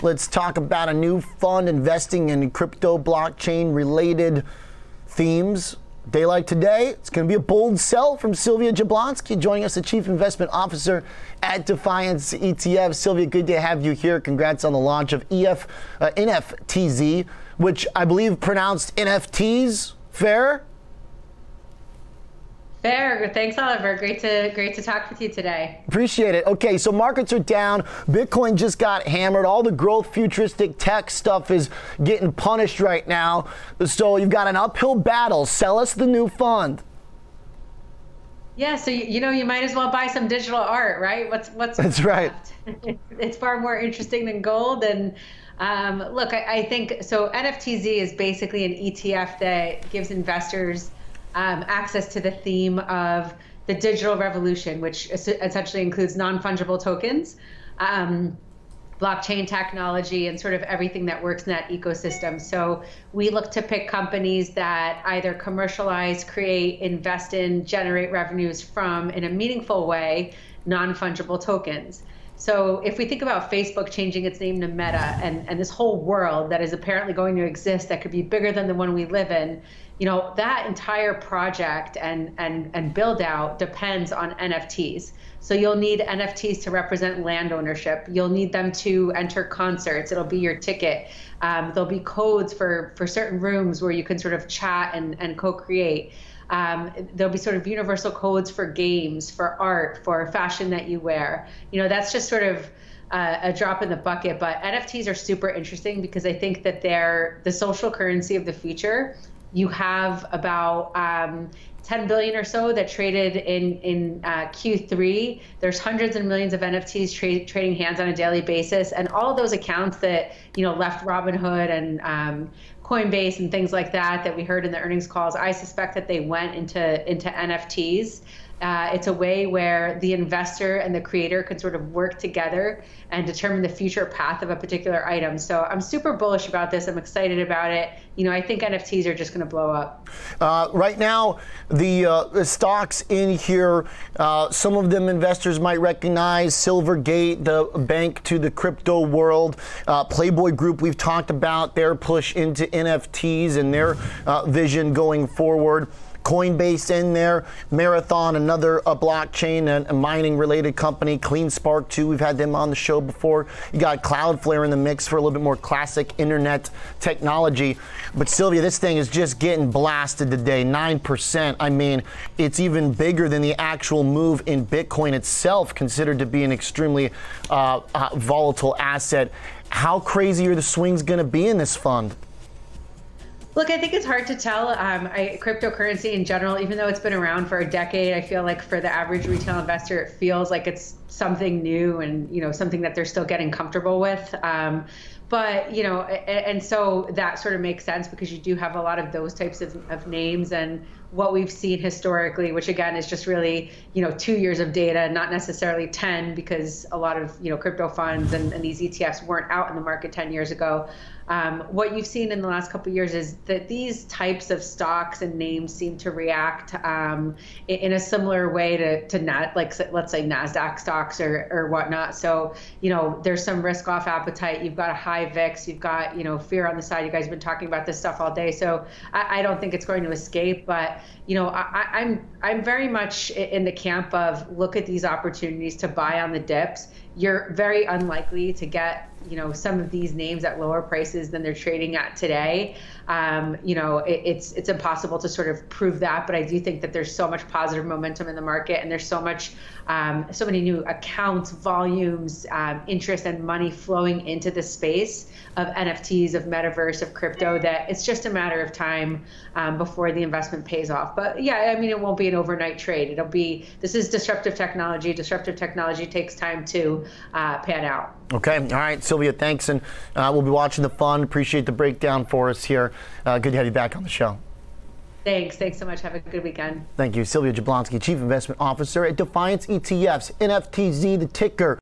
Let's talk about a new fund investing in crypto blockchain related themes. Day like today, it's going to be a bold sell from Sylvia Jablonski, joining us, the Chief Investment Officer at Defiance ETF. Sylvia, good to have you here. Congrats on the launch of EF uh, NFTZ, which I believe pronounced NFTs. Fair? Fair. Thanks, Oliver. Great to great to talk with you today. Appreciate it. Okay, so markets are down. Bitcoin just got hammered. All the growth futuristic tech stuff is getting punished right now. So you've got an uphill battle. Sell us the new fund. Yeah, so you, you know you might as well buy some digital art, right? What's what's That's right. it's far more interesting than gold and um, look, I, I think so. NFTZ is basically an ETF that gives investors um, access to the theme of the digital revolution, which essentially includes non fungible tokens, um, blockchain technology, and sort of everything that works in that ecosystem. So we look to pick companies that either commercialize, create, invest in, generate revenues from in a meaningful way non fungible tokens. So if we think about Facebook changing its name to Meta and, and this whole world that is apparently going to exist that could be bigger than the one we live in, you know, that entire project and and and build out depends on NFTs. So you'll need NFTs to represent land ownership. You'll need them to enter concerts. It'll be your ticket. Um, there'll be codes for for certain rooms where you can sort of chat and and co-create. Um, there'll be sort of universal codes for games, for art, for fashion that you wear. You know, that's just sort of uh, a drop in the bucket. But NFTs are super interesting because I think that they're the social currency of the future. You have about um, 10 billion or so that traded in in uh, Q3. There's hundreds and millions of NFTs tra- trading hands on a daily basis, and all those accounts that you know left Robinhood and um, Coinbase and things like that that we heard in the earnings calls, I suspect that they went into into NFTs. Uh, it's a way where the investor and the creator can sort of work together and determine the future path of a particular item. So I'm super bullish about this. I'm excited about it. You know, I think NFTs are just going to blow up. Uh, right now, the, uh, the, stocks in here, uh, some of them investors might recognize Silvergate, the bank to the crypto world. Uh, Playboy Group, we've talked about their push into NFTs and their uh, vision going forward. Coinbase in there, Marathon, another a blockchain and a mining related company, CleanSpark too. We've had them on the show before. You got Cloudflare in the mix for a little bit more classic internet technology. But Sylvia, this thing is just getting blasted today, 9%. I mean, it's even bigger than the actual move in Bitcoin itself, considered to be an extremely uh, uh, volatile asset. How crazy are the swings going to be in this fund? Look, I think it's hard to tell. Um, I, cryptocurrency in general, even though it's been around for a decade, I feel like for the average retail investor, it feels like it's something new and you know something that they're still getting comfortable with. Um, but you know, and, so that sort of makes sense because you do have a lot of those types of, of names and what we've seen historically, which again is just really you know two years of data, not necessarily ten, because a lot of you know crypto funds and, and these ETFs weren't out in the market ten years ago. Um, what you've seen in the last couple years is that these types of stocks and names seem to react um, in, a similar way to, to net, like let's say Nasdaq stocks or, or whatnot. So you know there's some risk off appetite. You've got a high VIX. You've got you know fear on the side. You guys have been talking about this stuff all day. So I, I don't think it's going to escape. But you know I, I'm I'm very much in the camp of look at these opportunities to buy on the dips. You're very unlikely to get you know some of these names at lower prices than they're trading at today. Um, you know, it, it's it's impossible to sort of prove that, but I do think that there's so much positive momentum in the market, and there's so much, um, so many new accounts, volumes, um, interest, and money flowing into the space of NFTs, of metaverse, of crypto that it's just a matter of time um, before the investment pays off. But yeah, I mean, it won't be an overnight trade. It'll be this is disruptive technology. Disruptive technology takes time to uh, pan out. Okay, all right, Sylvia, thanks, and uh, we'll be watching the fun. Appreciate the breakdown for us here. Uh, good to have you back on the show. Thanks. Thanks so much. Have a good weekend. Thank you. Sylvia Jablonski, Chief Investment Officer at Defiance ETFs, NFTZ, the ticker.